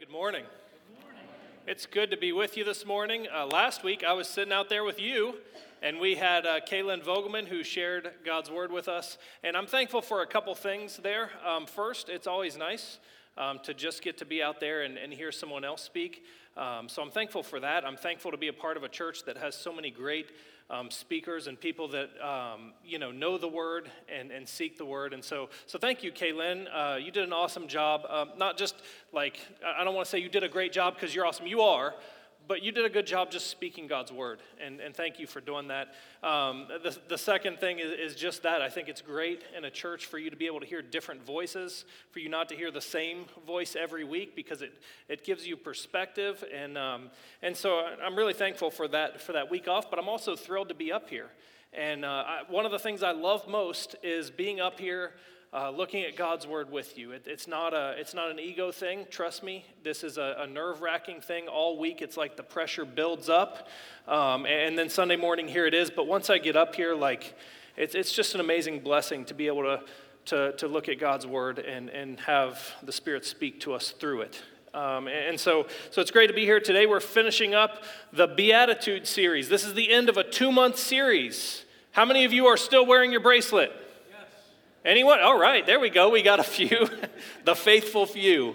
good morning. Good morning. It's good to be with you this morning. Uh, last week, I was sitting out there with you, and we had uh, Kaylin Vogelman who shared God's word with us. And I'm thankful for a couple things there. Um, first, it's always nice um, to just get to be out there and, and hear someone else speak. Um, so I'm thankful for that. I'm thankful to be a part of a church that has so many great um, speakers and people that um, you know know the word and, and seek the word. And so, so thank you, Kaylin. Uh, you did an awesome job. Um, not just like I don't want to say you did a great job because you're awesome. You are, but you did a good job just speaking God's word, and, and thank you for doing that. Um, the, the second thing is, is just that. I think it's great in a church for you to be able to hear different voices, for you not to hear the same voice every week because it, it gives you perspective. And, um, and so I'm really thankful for that, for that week off, but I'm also thrilled to be up here. And uh, I, one of the things I love most is being up here uh, looking at God's word with you. It, it's, not a, it's not an ego thing, trust me. This is a, a nerve wracking thing all week. It's like the pressure builds up. Um, and then Sunday morning, here it is. But once I get up here, like, it's, it's just an amazing blessing to be able to, to, to look at God's word and, and have the Spirit speak to us through it. Um, and so, so it's great to be here today. We're finishing up the Beatitude series. This is the end of a two month series. How many of you are still wearing your bracelet? Anyone? All right, there we go. We got a few. the faithful few.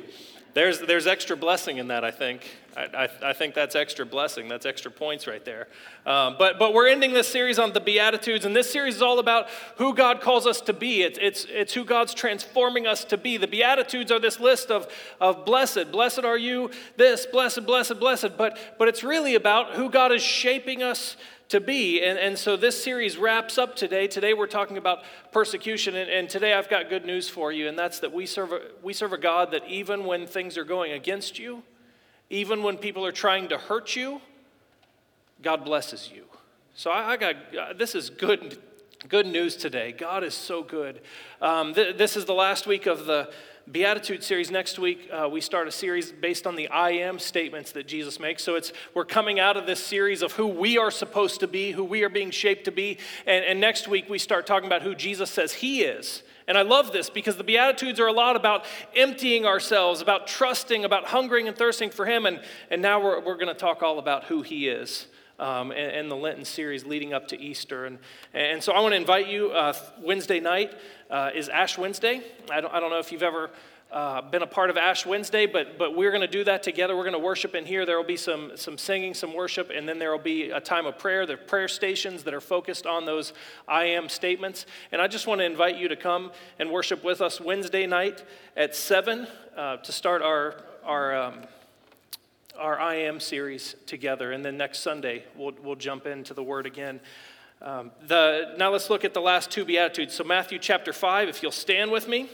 There's, there's extra blessing in that, I think. I, I, I think that's extra blessing. That's extra points right there. Um, but, but we're ending this series on the Beatitudes, and this series is all about who God calls us to be. It's, it's, it's who God's transforming us to be. The Beatitudes are this list of, of blessed. Blessed are you, this, blessed, blessed, blessed. But, but it's really about who God is shaping us to be. And, and so this series wraps up today. Today we're talking about persecution. And, and today I've got good news for you, and that's that we serve, a, we serve a God that even when things are going against you, even when people are trying to hurt you, God blesses you. So I, I got, uh, this is good, good news today. God is so good. Um, th- this is the last week of the Beatitude series next week, uh, we start a series based on the I am statements that Jesus makes. So it's we're coming out of this series of who we are supposed to be, who we are being shaped to be. And, and next week, we start talking about who Jesus says he is. And I love this because the Beatitudes are a lot about emptying ourselves, about trusting, about hungering and thirsting for Him. And, and now we're, we're going to talk all about who He is um, and, and, the Lenten series leading up to Easter. And, and so I want to invite you. Uh, Wednesday night uh, is Ash Wednesday. I don't, I don't know if you've ever uh, been a part of Ash Wednesday, but, but we're going to do that together. We're going to worship in here. There will be some, some singing, some worship, and then there will be a time of prayer. There are prayer stations that are focused on those I am statements. And I just want to invite you to come and worship with us Wednesday night at 7 uh, to start our, our um, our I Am series together, and then next Sunday we'll, we'll jump into the Word again. Um, the, now let's look at the last two Beatitudes. So, Matthew chapter 5, if you'll stand with me.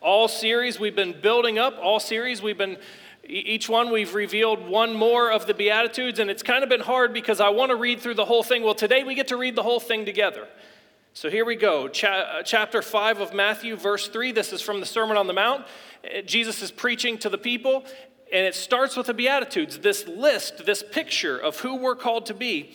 All series we've been building up, all series we've been, each one we've revealed one more of the Beatitudes, and it's kind of been hard because I want to read through the whole thing. Well, today we get to read the whole thing together. So here we go. Cha- uh, chapter 5 of Matthew, verse 3. This is from the Sermon on the Mount. Uh, Jesus is preaching to the people, and it starts with the Beatitudes, this list, this picture of who we're called to be.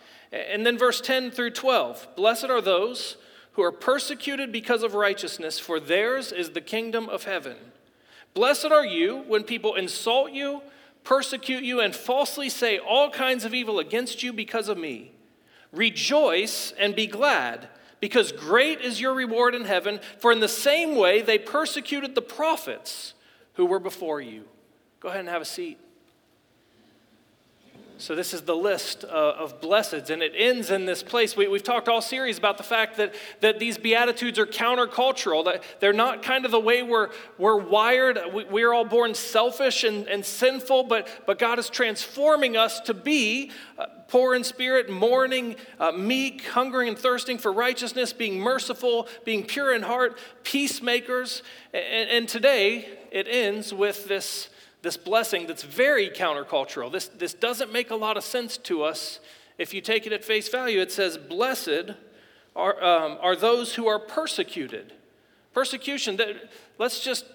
And then verse 10 through 12 Blessed are those who are persecuted because of righteousness, for theirs is the kingdom of heaven. Blessed are you when people insult you, persecute you, and falsely say all kinds of evil against you because of me. Rejoice and be glad, because great is your reward in heaven, for in the same way they persecuted the prophets who were before you. Go ahead and have a seat. So, this is the list uh, of blesseds, and it ends in this place. We, have talked all series about the fact that, that these Beatitudes are countercultural, that they're not kind of the way we're, we're wired. We, we're all born selfish and, and sinful, but, but God is transforming us to be uh, poor in spirit, mourning, uh, meek, hungering and thirsting for righteousness, being merciful, being pure in heart, peacemakers. And, and today, it ends with this this blessing that's very countercultural. This, this doesn't make a lot of sense to us if you take it at face value. It says, Blessed are, um, are those who are persecuted. Persecution, that, let's just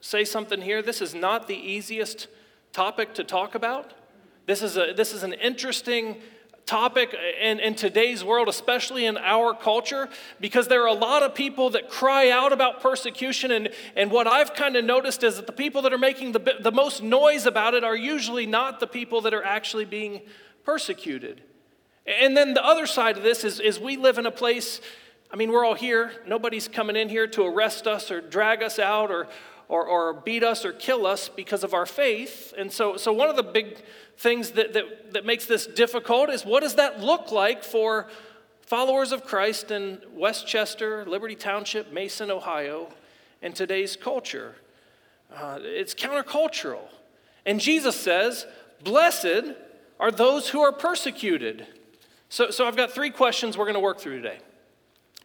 say something here. This is not the easiest topic to talk about. This is, a, this is an interesting topic in, in today's world, especially in our culture, because there are a lot of people that cry out about persecution. And, and what I've kind of noticed is that the people that are making the, the most noise about it are usually not the people that are actually being persecuted. And then the other side of this is, is we live in a place, I mean, we're all here. Nobody's coming in here to arrest us or drag us out or, or, or beat us or kill us because of our faith. And so, so one of the big things that, that, that makes this difficult is what does that look like for followers of Christ in West Chester, Liberty Township, Mason, Ohio, in today's culture? Uh, it's countercultural. And Jesus says, Blessed are those who are persecuted. So, so I've got three questions we're going to work through today.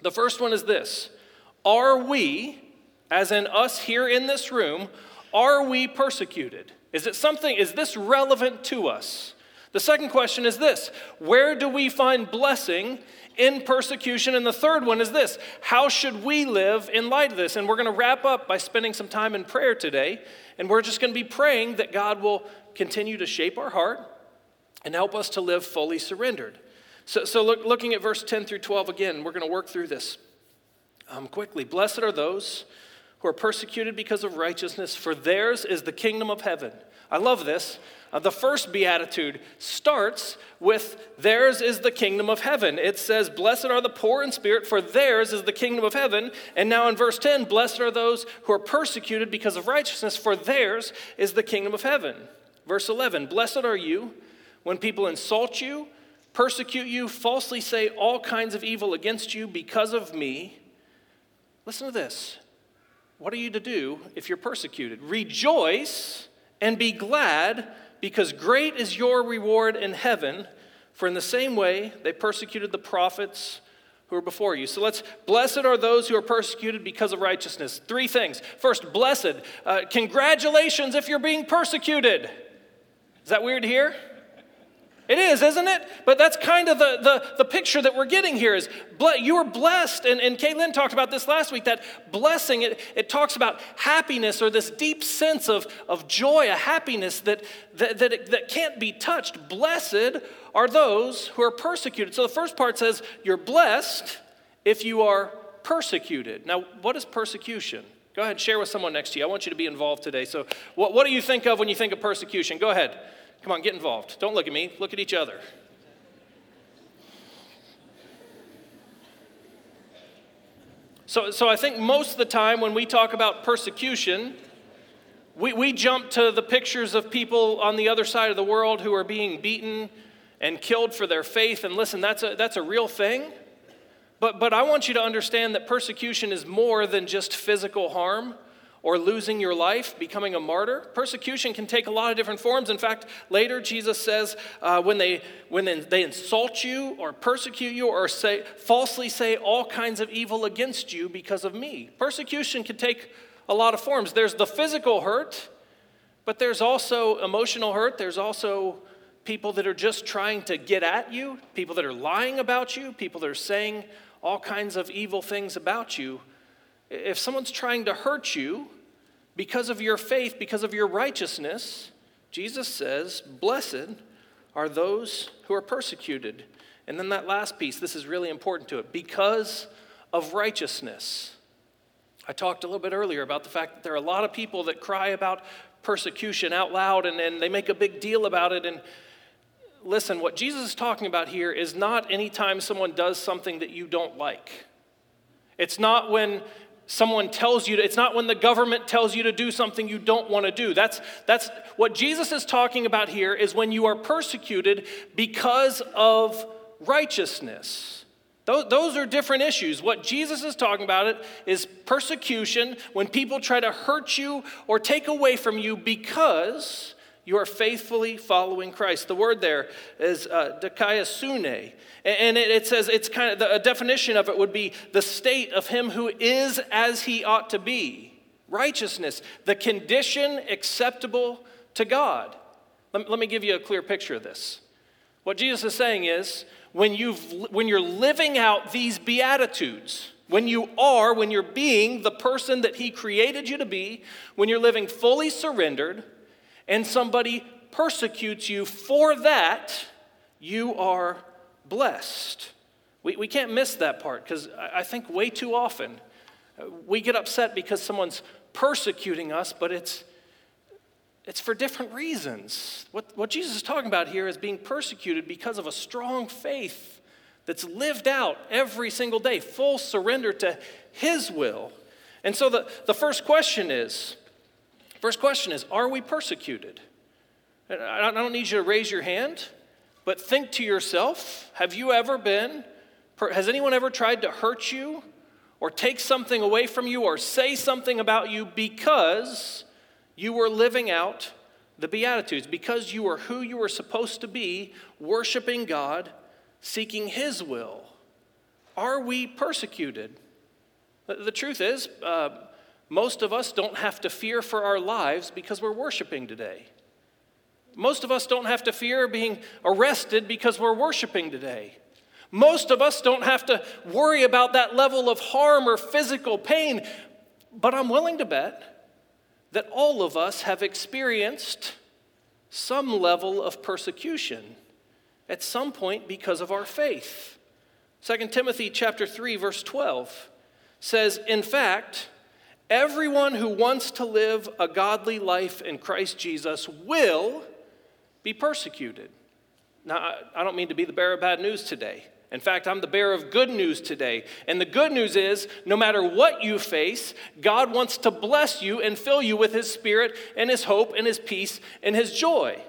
The first one is this Are we, as in us here in this room, are we persecuted? Is it something, is this relevant to us? The second question is this Where do we find blessing in persecution? And the third one is this How should we live in light of this? And we're going to wrap up by spending some time in prayer today. And we're just going to be praying that God will continue to shape our heart and help us to live fully surrendered. So, so look, looking at verse 10 through 12 again, we're going to work through this um, quickly. Blessed are those who are persecuted because of righteousness, for theirs is the kingdom of heaven. I love this. Uh, the first beatitude starts with theirs is the kingdom of heaven. It says, Blessed are the poor in spirit, for theirs is the kingdom of heaven. And now in verse 10, Blessed are those who are persecuted because of righteousness, for theirs is the kingdom of heaven. Verse 11, Blessed are you when people insult you, persecute you, falsely say all kinds of evil against you because of me. Listen to this. What are you to do if you're persecuted? Rejoice and be glad, because great is your reward in heaven. For in the same way they persecuted the prophets who are before you. So let's, blessed are those who are persecuted because of righteousness. Three things. First, blessed. Uh, congratulations if you're being persecuted. Is that weird here? It is, isn't it? But that's kind of the, the, the picture that we're getting here is you are blessed. And, and Kaylin talked about this last week, that blessing, it, it talks about happiness or this deep sense of, of joy, a happiness that, that, that, that can't be touched. Blessed are those who are persecuted. So the first part says, you're blessed if you are persecuted. Now, what is persecution? Go ahead, share with someone next to you. I want you to be involved today. So, what, what do you think of when you think of persecution? Go ahead. Come on, get involved. Don't look at me, look at each other. So, so I think most of the time when we talk about persecution, we, we jump to the pictures of people on the other side of the world who are being beaten and killed for their faith. And listen, that's a, that's a real thing. But, but I want you to understand that persecution is more than just physical harm or losing your life, becoming a martyr. Persecution can take a lot of different forms. In fact, later Jesus says uh, when, they, when they insult you or persecute you or say, falsely say all kinds of evil against you because of me. Persecution can take a lot of forms. There's the physical hurt, but there's also emotional hurt. There's also people that are just trying to get at you, people that are lying about you, people that are saying all kinds of evil things about you. If someone's trying to hurt you because of your faith, because of your righteousness, Jesus says, Blessed are those who are persecuted. And then that last piece, this is really important to it because of righteousness. I talked a little bit earlier about the fact that there are a lot of people that cry about persecution out loud and, and they make a big deal about it. And listen, what Jesus is talking about here is not anytime someone does something that you don't like. It's not when someone tells you to, it's not when the government tells you to do something you don't want to do. That's, that's what Jesus is talking about here is when you are persecuted because of righteousness. Those, those are different issues. What Jesus is talking about it is persecution when people try to hurt you or take away from you because you are faithfully following Christ. The word there is uh. And it, it says it's kind of the a definition of it would be the state of him who is as he ought to be. Righteousness, the condition acceptable to God. Let, let me give you a clear picture of this. What Jesus is saying is when, you've, when you're living out these Beatitudes, when you are, when you're being the person that He created you to be, when you're living fully surrendered, and somebody persecutes you for that, you are blessed. We, we can't miss that part because I, I think way too often uh, we get upset because someone's persecuting us, but it's it's for different reasons. What, what Jesus is talking about here is being persecuted because of a strong faith that's lived out every single day, full surrender to His will. And so the, the first question is first question is, are we persecuted? I don't need you to raise your hand, but think to yourself have you ever been, has anyone ever tried to hurt you or take something away from you or say something about you because you were living out the Beatitudes because you were who you were supposed to be, worshiping God, seeking His will. Are we persecuted? The truth is, uh, most of us don't have to fear for our lives because we're worshiping today. Most of us don't have to fear being arrested because we're worshiping today. Most of us don't have to worry about that level of harm or physical pain. But I'm willing to bet that all of us have experienced some level of persecution at some point because of our faith. 2 Timothy chapter 3 verse 12 says, "In fact, everyone who wants to live a godly life in Christ Jesus will be persecuted." Now, I don't mean to be the bearer of bad news today. In fact, I'm the bearer of good news today. And the good news is no matter what you face, God wants to bless you and fill you with His Spirit and His hope and His peace and His joy.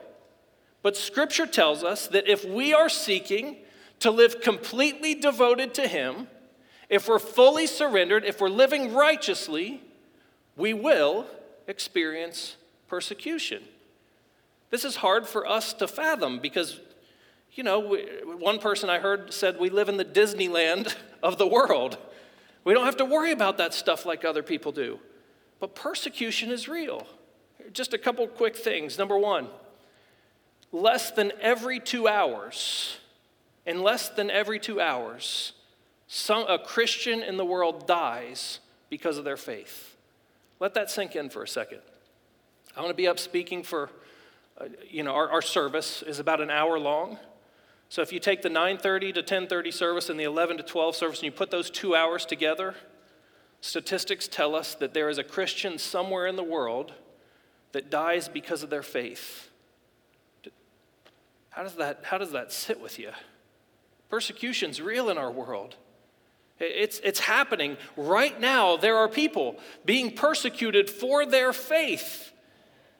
But Scripture tells us that if we are seeking to live completely devoted to Him, if we're fully surrendered, if we're living righteously, we will experience persecution. This is hard for us to fathom because you know, we, one person I heard said we live in the Disneyland of the world. We don't have to worry about that stuff like other people do. But persecution is real. Just a couple quick things. Number one, less than every two hours, in less than every two hours, some, a Christian in the world dies because of their faith. Let that sink in for a second. I want to be up speaking for, uh, you know, our, our service is about an hour long. So if you take the 9:30 to 10:30 service and the 11 to 12 service and you put those 2 hours together, statistics tell us that there is a Christian somewhere in the world that dies because of their faith. How does that, how does that sit with you? Persecution's real in our world. It's, it's happening right now. There are people being persecuted for their faith.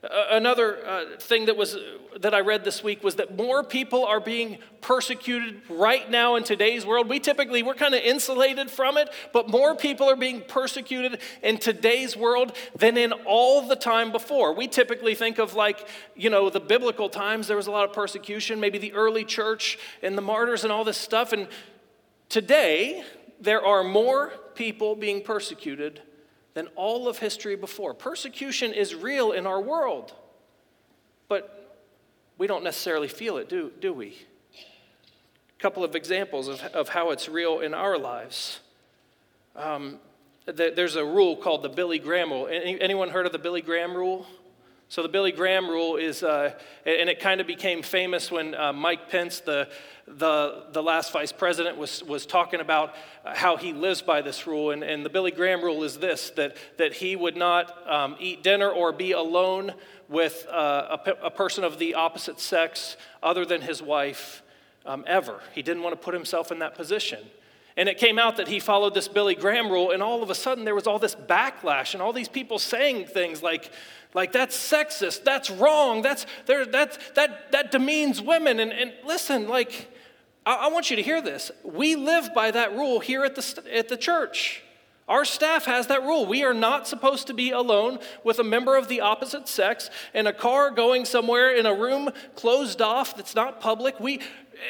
Another uh, thing that, was, that I read this week was that more people are being persecuted right now in today's world. We typically, we're kind of insulated from it, but more people are being persecuted in today's world than in all the time before. We typically think of like, you know, the biblical times, there was a lot of persecution, maybe the early church and the martyrs and all this stuff. And today, there are more people being persecuted than all of history before. Persecution is real in our world, but we don't necessarily feel it, do, do we? A couple of examples of, of how it's real in our lives. Um, there's a rule called the Billy Graham rule. Anyone heard of the Billy Graham rule? So the Billy Graham rule is, uh, and it kind of became famous when uh, Mike Pence, the, the, the last vice president, was, was talking about how he lives by this rule. And, and the Billy Graham rule is this that, that he would not um, eat dinner or be alone with uh, a, a, person of the opposite sex other than his wife um, ever. He didn't want to put himself in that position. And it came out that he followed this Billy Graham rule, and all of a sudden there was all this backlash and all these people saying things like, like that's sexist, that's wrong, that's there, that's, that that demeans women. And, and listen, like, I, I want you to hear this. We live by that rule here at the, at the church. Our staff has that rule. We are not supposed to be alone with a member of the opposite sex in a car going somewhere in a room closed off that's not public. We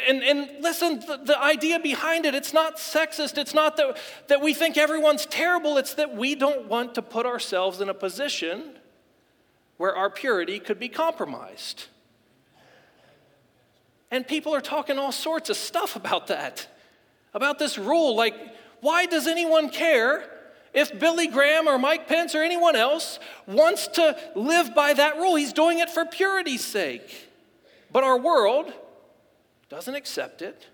and, and listen, the, the idea behind it, it's not sexist. It's not that, that we think everyone's terrible. It's that we don't want to put ourselves in a position where our purity could be compromised. And people are talking all sorts of stuff about that, about this rule. Like, why does anyone care if Billy Graham or Mike Pence or anyone else wants to live by that rule? He's doing it for purity's sake. But our world doesn't accept it.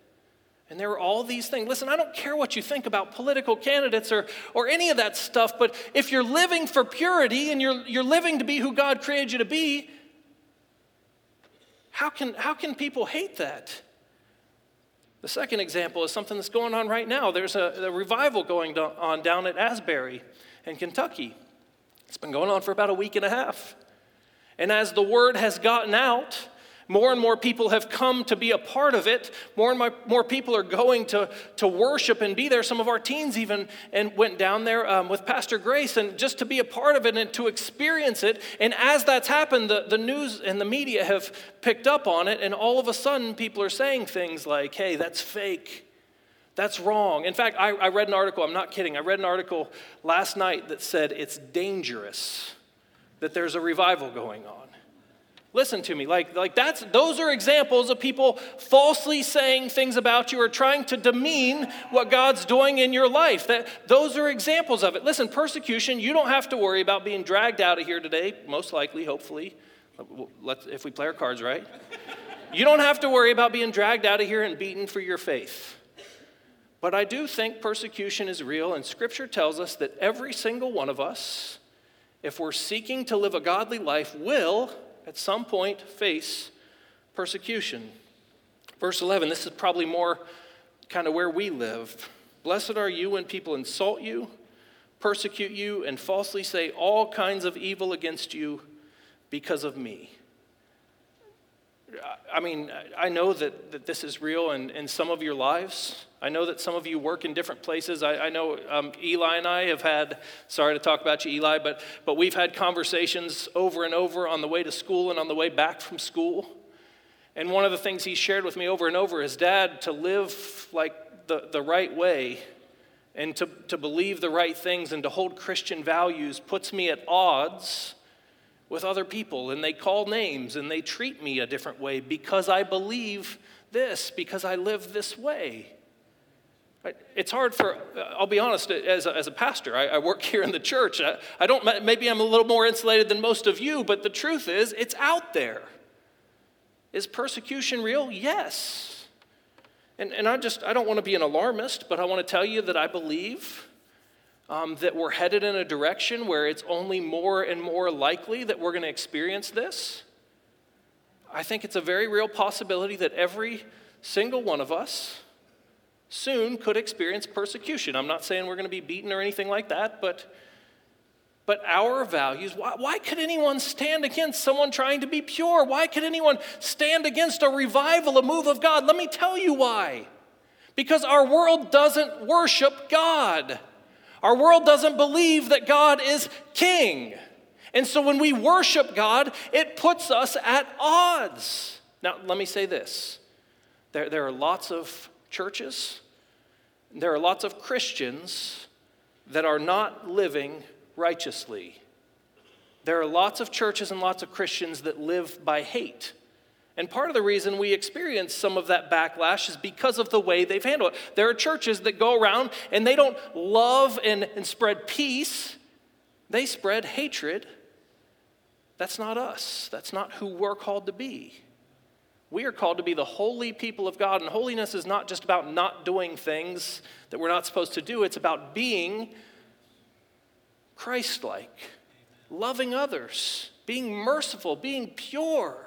And there are all these things. Listen, I don't care what you think about political candidates or, or any of that stuff, but if you're living for purity and you're, you're living to be who God created you to be, how can, how can people hate that? The second example is something that's going on right now. There's a, a revival going on down at Asbury in Kentucky. It's been going on for about a week and a half. And as the word has gotten out, more and more people have come to be a part of it. More and more people are going to, to worship and be there. Some of our teens even and went down there um, with Pastor Grace and just to be a part of it and to experience it. And as that's happened, the, the news and the media have picked up on it. And all of a sudden, people are saying things like, hey, that's fake. That's wrong. In fact, I, I read an article, I'm not kidding, I read an article last night that said it's dangerous that there's a revival going on. Listen to me. Like, like that's those are examples of people falsely saying things about you or trying to demean what God's doing in your life. That those are examples of it. Listen, persecution, you don't have to worry about being dragged out of here today, most likely, hopefully. Let's, if we play our cards right. You don't have to worry about being dragged out of here and beaten for your faith. But I do think persecution is real, and Scripture tells us that every single one of us, if we're seeking to live a godly life, will at some point face persecution. Verse 11, this is probably more kind of where we live. Blessed are you when people insult you, persecute you, and falsely say all kinds of evil against you because of me. I mean, I know that, that this is real in, in some of your lives. I know that some of you work in different places. I, I know um, Eli and I have had, sorry to talk about you, Eli, but, but we've had conversations over and over on the way to school and on the way back from school. And one of the things he shared with me over and over is dad, to live like the, the right way and to, to believe the right things and to hold Christian values puts me at odds with other people and they call names and they treat me a different way because I believe this, because I live this way. It's hard for, I'll be honest, as a, as a pastor, I, I, work here in the church. I, I don't, maybe I'm a little more insulated than most of you, but the truth is, it's out there. Is persecution real? Yes. And, and I just, I don't want to be an alarmist, but I want to tell you that I believe um, that we're headed in a direction where it's only more and more likely that we're going to experience this. I think it's a very real possibility that every single one of us soon could experience persecution. I'm not saying we're going to be beaten or anything like that, but, but our values, why, why could anyone stand against someone trying to be pure? Why could anyone stand against a revival, a move of God? Let me tell you why. Because our world doesn't worship God. Our world doesn't believe that God is king. And so when we worship God, it puts us at odds. Now, let me say this there, there are lots of churches, there are lots of Christians that are not living righteously. There are lots of churches and lots of Christians that live by hate. And part of the reason we experience some of that backlash is because of the way they've handled it. There are churches that go around and they don't love and, and spread peace, they spread hatred. That's not us. That's not who we're called to be. We are called to be the holy people of God, and holiness is not just about not doing things that we're not supposed to do, it's about being Christ like, loving others, being merciful, being pure.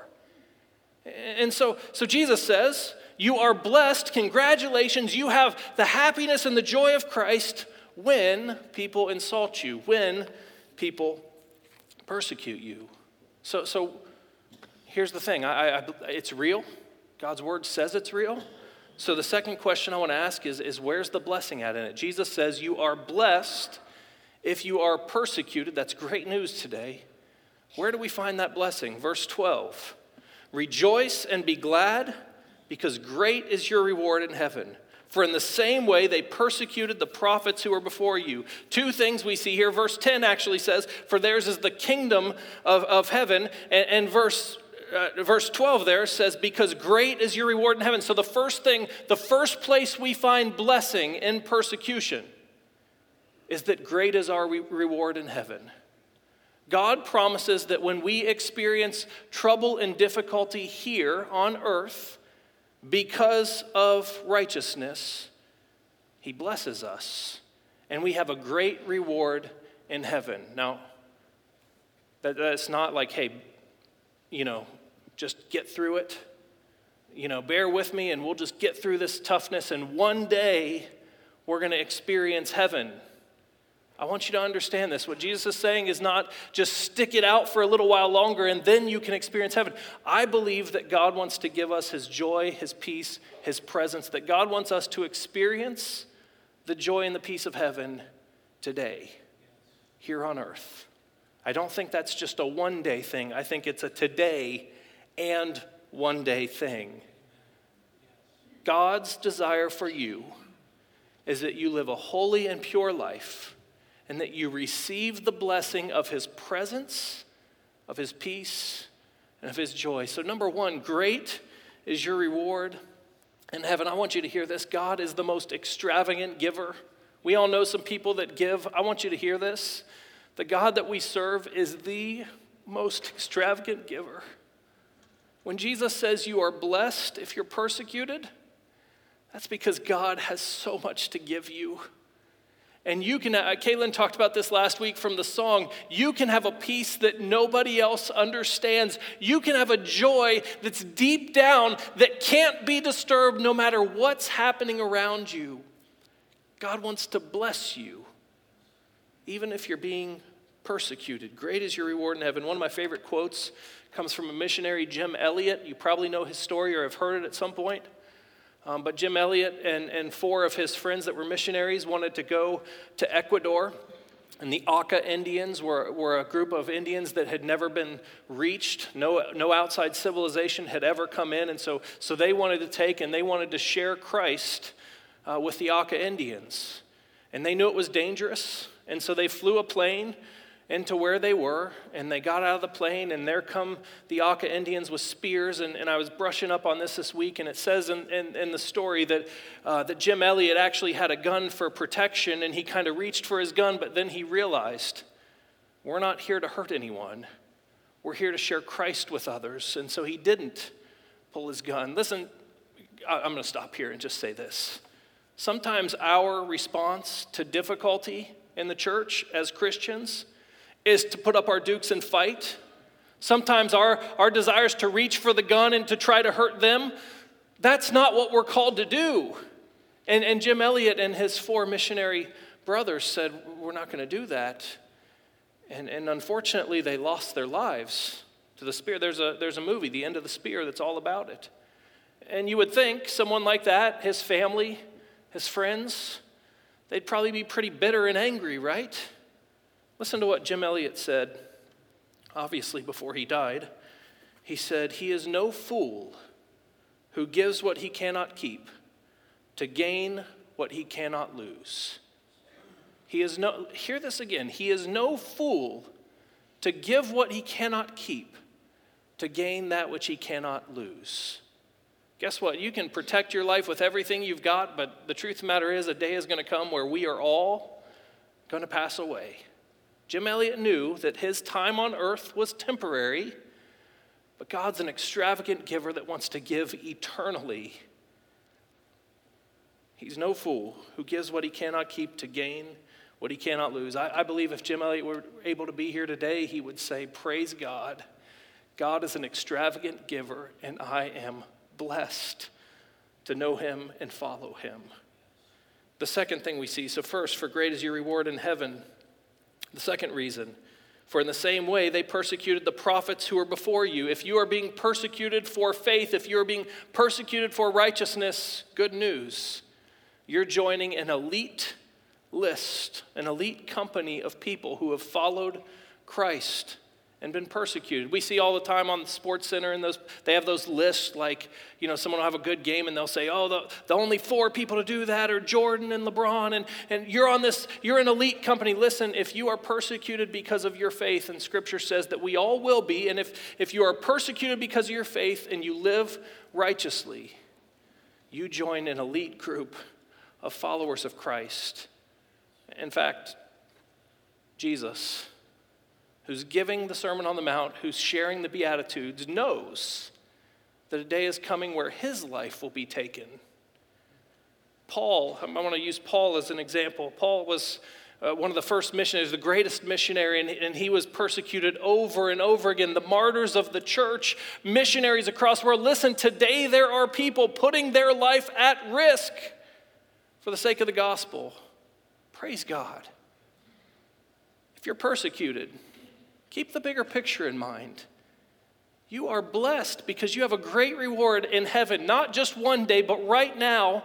And so, so Jesus says, You are blessed. Congratulations. You have the happiness and the joy of Christ when people insult you, when people persecute you. So, so here's the thing I, I, it's real. God's word says it's real. So the second question I want to ask is, is where's the blessing at in it? Jesus says, You are blessed if you are persecuted. That's great news today. Where do we find that blessing? Verse 12. Rejoice and be glad, because great is your reward in heaven. For in the same way they persecuted the prophets who were before you. Two things we see here. Verse 10 actually says, For theirs is the kingdom of, of heaven. And, and verse, uh, verse 12 there says, Because great is your reward in heaven. So the first thing, the first place we find blessing in persecution is that great is our re- reward in heaven. God promises that when we experience trouble and difficulty here on earth, because of righteousness, he blesses us, and we have a great reward in heaven. Now, that, that's not like, hey, you know, just get through it. You know, bear with me and we'll just get through this toughness, and one day we're going to experience heaven. I want you to understand this. What Jesus is saying is not just stick it out for a little while longer and then you can experience heaven. I believe that God wants to give us His joy, His peace, His presence, that God wants us to experience the joy and the peace of heaven today, here on earth. I don't think that's just a one day thing, I think it's a today and one day thing. God's desire for you is that you live a holy and pure life and that you receive the blessing of his presence, of his peace, and of his joy. So, number one, great is your reward in heaven. I want you to hear this God is the most extravagant giver. We all know some people that give. I want you to hear this. The God that we serve is the most extravagant giver. When Jesus says you are blessed if you're persecuted, that's because God has so much to give you. And you can, uh, talked about this last week from the song. You can have a peace that nobody else understands. You can have a joy that's deep down that can't be disturbed no matter what's happening around you. God wants to bless you, even if you're being persecuted. Great is your reward in heaven. One of my favorite quotes comes from a missionary, Jim Elliot. You probably know his story or have heard it at some point. Um, but Jim Elliot and, and four of his friends that were missionaries wanted to go to Ecuador. And the Auca Indians were, were a group of Indians that had never been reached. No, no outside civilization had ever come in. And so, so they wanted to take and they wanted to share Christ uh, with the Auca Indians. And they knew it was dangerous. And so they flew a plane into where they were, and they got out of the plane, and there come the Auca Indians with spears. And, and I was brushing up on this this week, and it says in, in, in the story that, uh, that Jim Elliot actually had a gun for protection, and he kind of reached for his gun, but then he realized, we're not here to hurt anyone. We're here to share Christ with others. And so he didn't pull his gun. Listen, I'm going to stop here and just say this. Sometimes our response to difficulty in the church as Christians is to put up our dukes and fight. Sometimes our, our desire is to reach for the gun and to try to hurt them. That's not what we're called to do. And, and Jim Elliot and his four missionary brothers said, We're not going to do that. And, and unfortunately, they lost their lives to the spear. There's a, there's a movie, The End of the Spear, that's all about it. And you would think someone like that, his family, his friends, they'd probably be pretty bitter and angry, right? Listen to what Jim Elliot said, obviously, before he died. He said, He is no fool who gives what he cannot keep to gain what he cannot lose. He is no, hear this again, he is no fool to give what he cannot keep to gain that which he cannot lose. Guess what? You can protect your life with everything you've got, but the truth of the matter is, a day is going to come where we are all going to pass away. Jim Elliot knew that his time on earth was temporary, but God's an extravagant giver that wants to give eternally. He's no fool who gives what he cannot keep to gain what he cannot lose. I, I, believe if Jim Elliot were able to be here today, he would say, Praise God. God is an extravagant giver, and I am blessed to know him and follow him. The second thing we see so, first, for great is your reward in heaven. The second reason, for in the same way they persecuted the prophets who were before you. If you are being persecuted for faith, if you are being persecuted for righteousness, good news. You're joining an elite list, an elite company of people who have followed Christ and been persecuted. We see all the time on the Sports Center and those they have those lists like, you know, someone will have a good game and they'll say, "Oh, the, the only four people to do that are Jordan and LeBron and and you're on this you're an elite company. Listen, if you are persecuted because of your faith and scripture says that we all will be and if if you are persecuted because of your faith and you live righteously, you join an elite group of followers of Christ. In fact, Jesus who's giving the Sermon on the Mount, who's sharing the Beatitudes, knows that a day is coming where his life will be taken. Paul, I want to use Paul as an example. Paul was uh, one of the first missionaries, the greatest missionary, and, and, he was persecuted over and over again. The martyrs of the church, missionaries across the world. Listen, today there are people putting their life at risk for the sake of the gospel. Praise God. If you're persecuted, Keep the bigger picture in mind. You are blessed because you have a great reward in heaven, not just one day, but right now.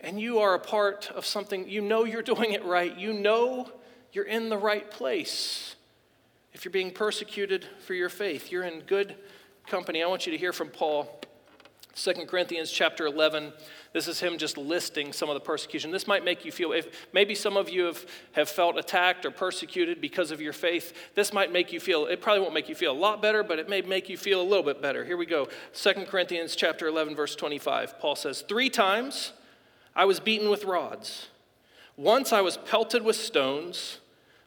And you are a part of something, you know you're doing it right. You know you're in the right place. If you're being persecuted for your faith, you're in good company. I want you to hear from Paul, 2 Corinthians chapter 11. This is him just listing some of the persecution. This might make you feel, if maybe some of you have, have felt attacked or persecuted because of your faith, this might make you feel, it probably won't make you feel a lot better, but it may make you feel a little bit better. Here we go. 2 Corinthians chapter 11, verse 25. Paul says, Three times I was beaten with rods. Once I was pelted with stones.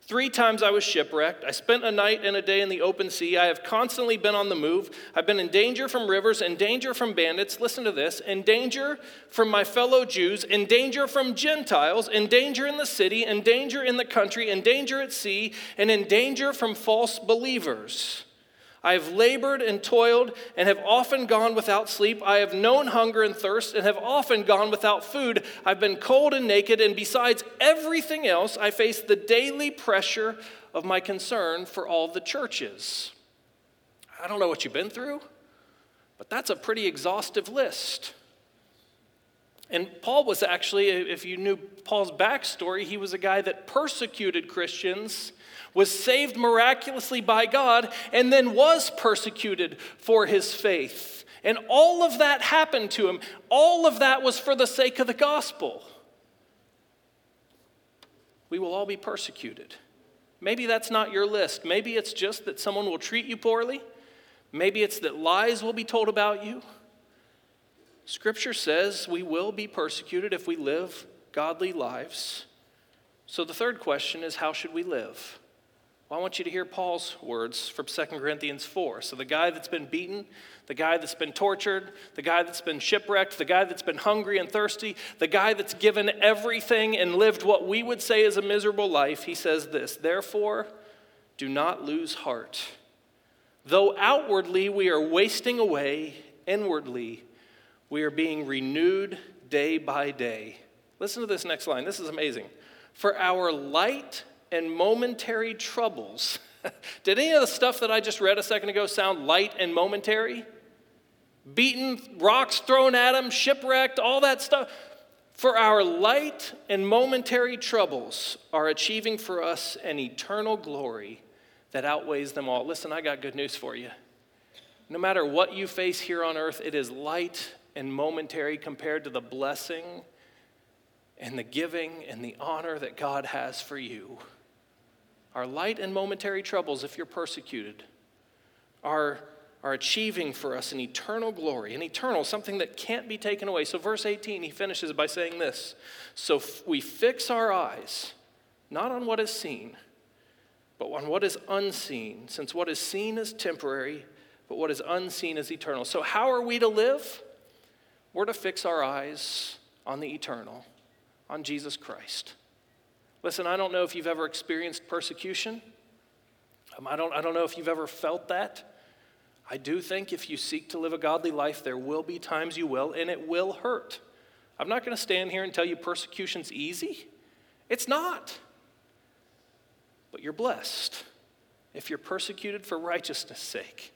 Three times I was shipwrecked. I spent a night and a day in the open sea. I have constantly been on the move. I've been in danger from rivers, in danger from bandits. Listen to this in danger from my fellow Jews, in danger from Gentiles, in danger in the city, in danger in the country, in danger at sea, and in danger from false believers. I have labored and toiled and have often gone without sleep. I have known hunger and thirst and have often gone without food. I've been cold and naked, and besides everything else, I face the daily pressure of my concern for all the churches. I don't know what you've been through, but that's a pretty exhaustive list. And Paul was actually, if you knew Paul's backstory, he was a guy that persecuted Christians was saved miraculously by God, and then was persecuted for his faith. And all of that happened to him. All of that was for the sake of the gospel. We will all be persecuted. Maybe that's not your list. Maybe it's just that someone will treat you poorly. Maybe it's that lies will be told about you. Scripture says we will be persecuted if we live godly lives. So the third question is how should we live? Well, I want you to hear Paul's words from 2 Corinthians 4. So, the guy that's been beaten, the guy that's been tortured, the guy that's been shipwrecked, the guy that's been hungry and thirsty, the guy that's given everything and lived what we would say is a miserable life, he says this Therefore, do not lose heart. Though outwardly we are wasting away, inwardly we are being renewed day by day. Listen to this next line. This is amazing. For our light and momentary troubles. Did any of the stuff that I just read a second ago sound light and momentary? Beaten, rocks thrown at him, shipwrecked, all that stuff. For our light and momentary troubles are achieving for us an eternal glory that outweighs them all. Listen, I got good news for you. No matter what you face here on earth, it is light and momentary compared to the blessing and the giving and the honor that God has for you our light and momentary troubles, if you're persecuted, are, are achieving for us an eternal glory, an eternal, something that can't be taken away. So, verse 18, he finishes by saying this So we fix our eyes not on what is seen, but on what is unseen, since what is seen is temporary, but what is unseen is eternal. So, how are we to live? We're to fix our eyes on the eternal, on Jesus Christ. Listen, I don't know if you've ever experienced persecution. Um, I, don't, I don't know if you've ever felt that. I do think if you seek to live a godly life, there will be times you will, and it will hurt. I'm not going to stand here and tell you persecution's easy. It's not. But you're blessed if you're persecuted for righteousness' sake.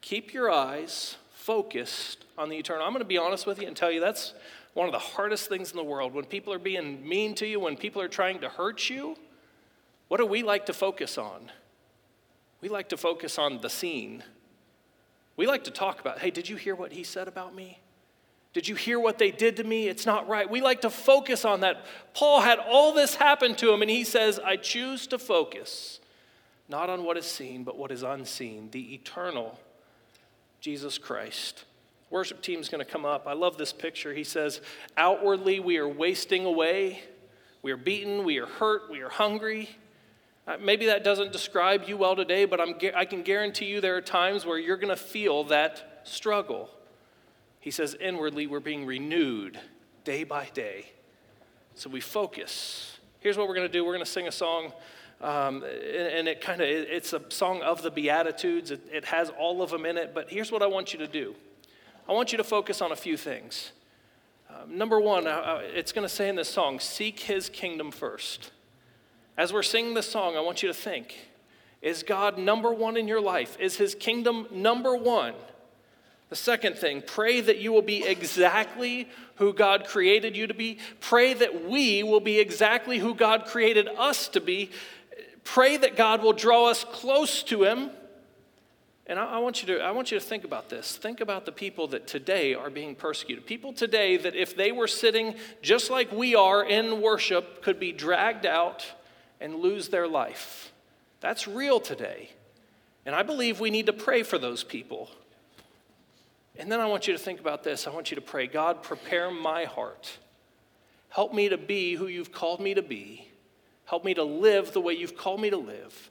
Keep your eyes focused on the eternal. I'm going to be honest with you and tell you that's one of the hardest things in the world. When people are being mean to you, when people are trying to hurt you, what do we like to focus on? we like to focus on the seen. We like to talk about, hey, did you hear what he said about me? Did you hear what they did to me? It's not right. We like to focus on that. Paul had all this happen to him, and he says, I choose to focus not on what is seen, but what is unseen, the eternal Jesus Christ. Worship team's going to come up. I love this picture. He says, Outwardly, we are wasting away. We are beaten. We are hurt. We are hungry. Uh, maybe that doesn't describe you well today, but I'm, I can guarantee you there are times where you're going to feel that struggle. He says, inwardly, we're being renewed day by day. So we focus. Here's what we're going to do we're going to sing a song. Um, and, it kind of it's a song of the beatitudes it, it has all of them in it but here's what i want you to do i want you to focus on a few things um, number one uh, it's going to say in this song seek his kingdom first as we're singing this song i want you to think is god number one in your life is his kingdom number one the second thing, pray that you will be exactly who God created you to be. Pray that we will be exactly who God created us to be. Pray that God will draw us close to Him. And I, I, want you to, I want you to think about this. Think about the people that today are being persecuted. People today that, if they were sitting just like we are in worship, could be dragged out and lose their life. That's real today. And I believe we need to pray for those people. And then I want you to think about this. I want you to pray God, prepare my heart. Help me to be who you've called me to be. Help me to live the way you've called me to live.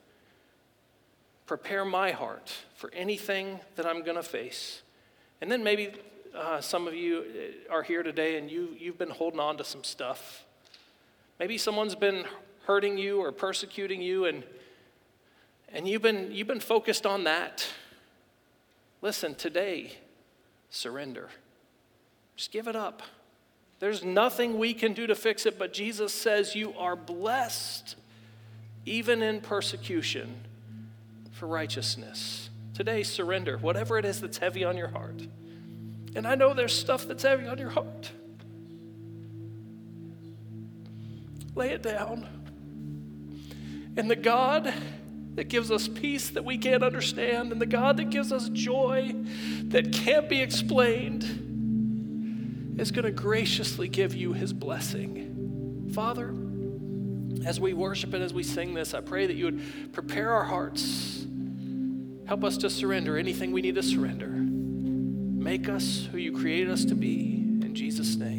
Prepare my heart for anything that I'm going to face. And then maybe uh, some of you uh, are here today and you, you've been holding on to some stuff. Maybe someone's been hurting you or persecuting you, and, and you've, been, you've been focused on that. Listen, today, surrender. Just give it up. There's nothing we can do to fix it, but Jesus says you are blessed even in persecution for righteousness. Today, surrender, whatever it is that's heavy on your heart. And I know there's stuff that's heavy on your heart. Lay it down. And the God that gives us peace that we can't understand, and the God that gives us joy that can't be explained is going to graciously give you his blessing. Father, as we worship and as we sing this, I pray that you would prepare our hearts. Help us to surrender anything we need to surrender. Make us who you created us to be. In Jesus' name.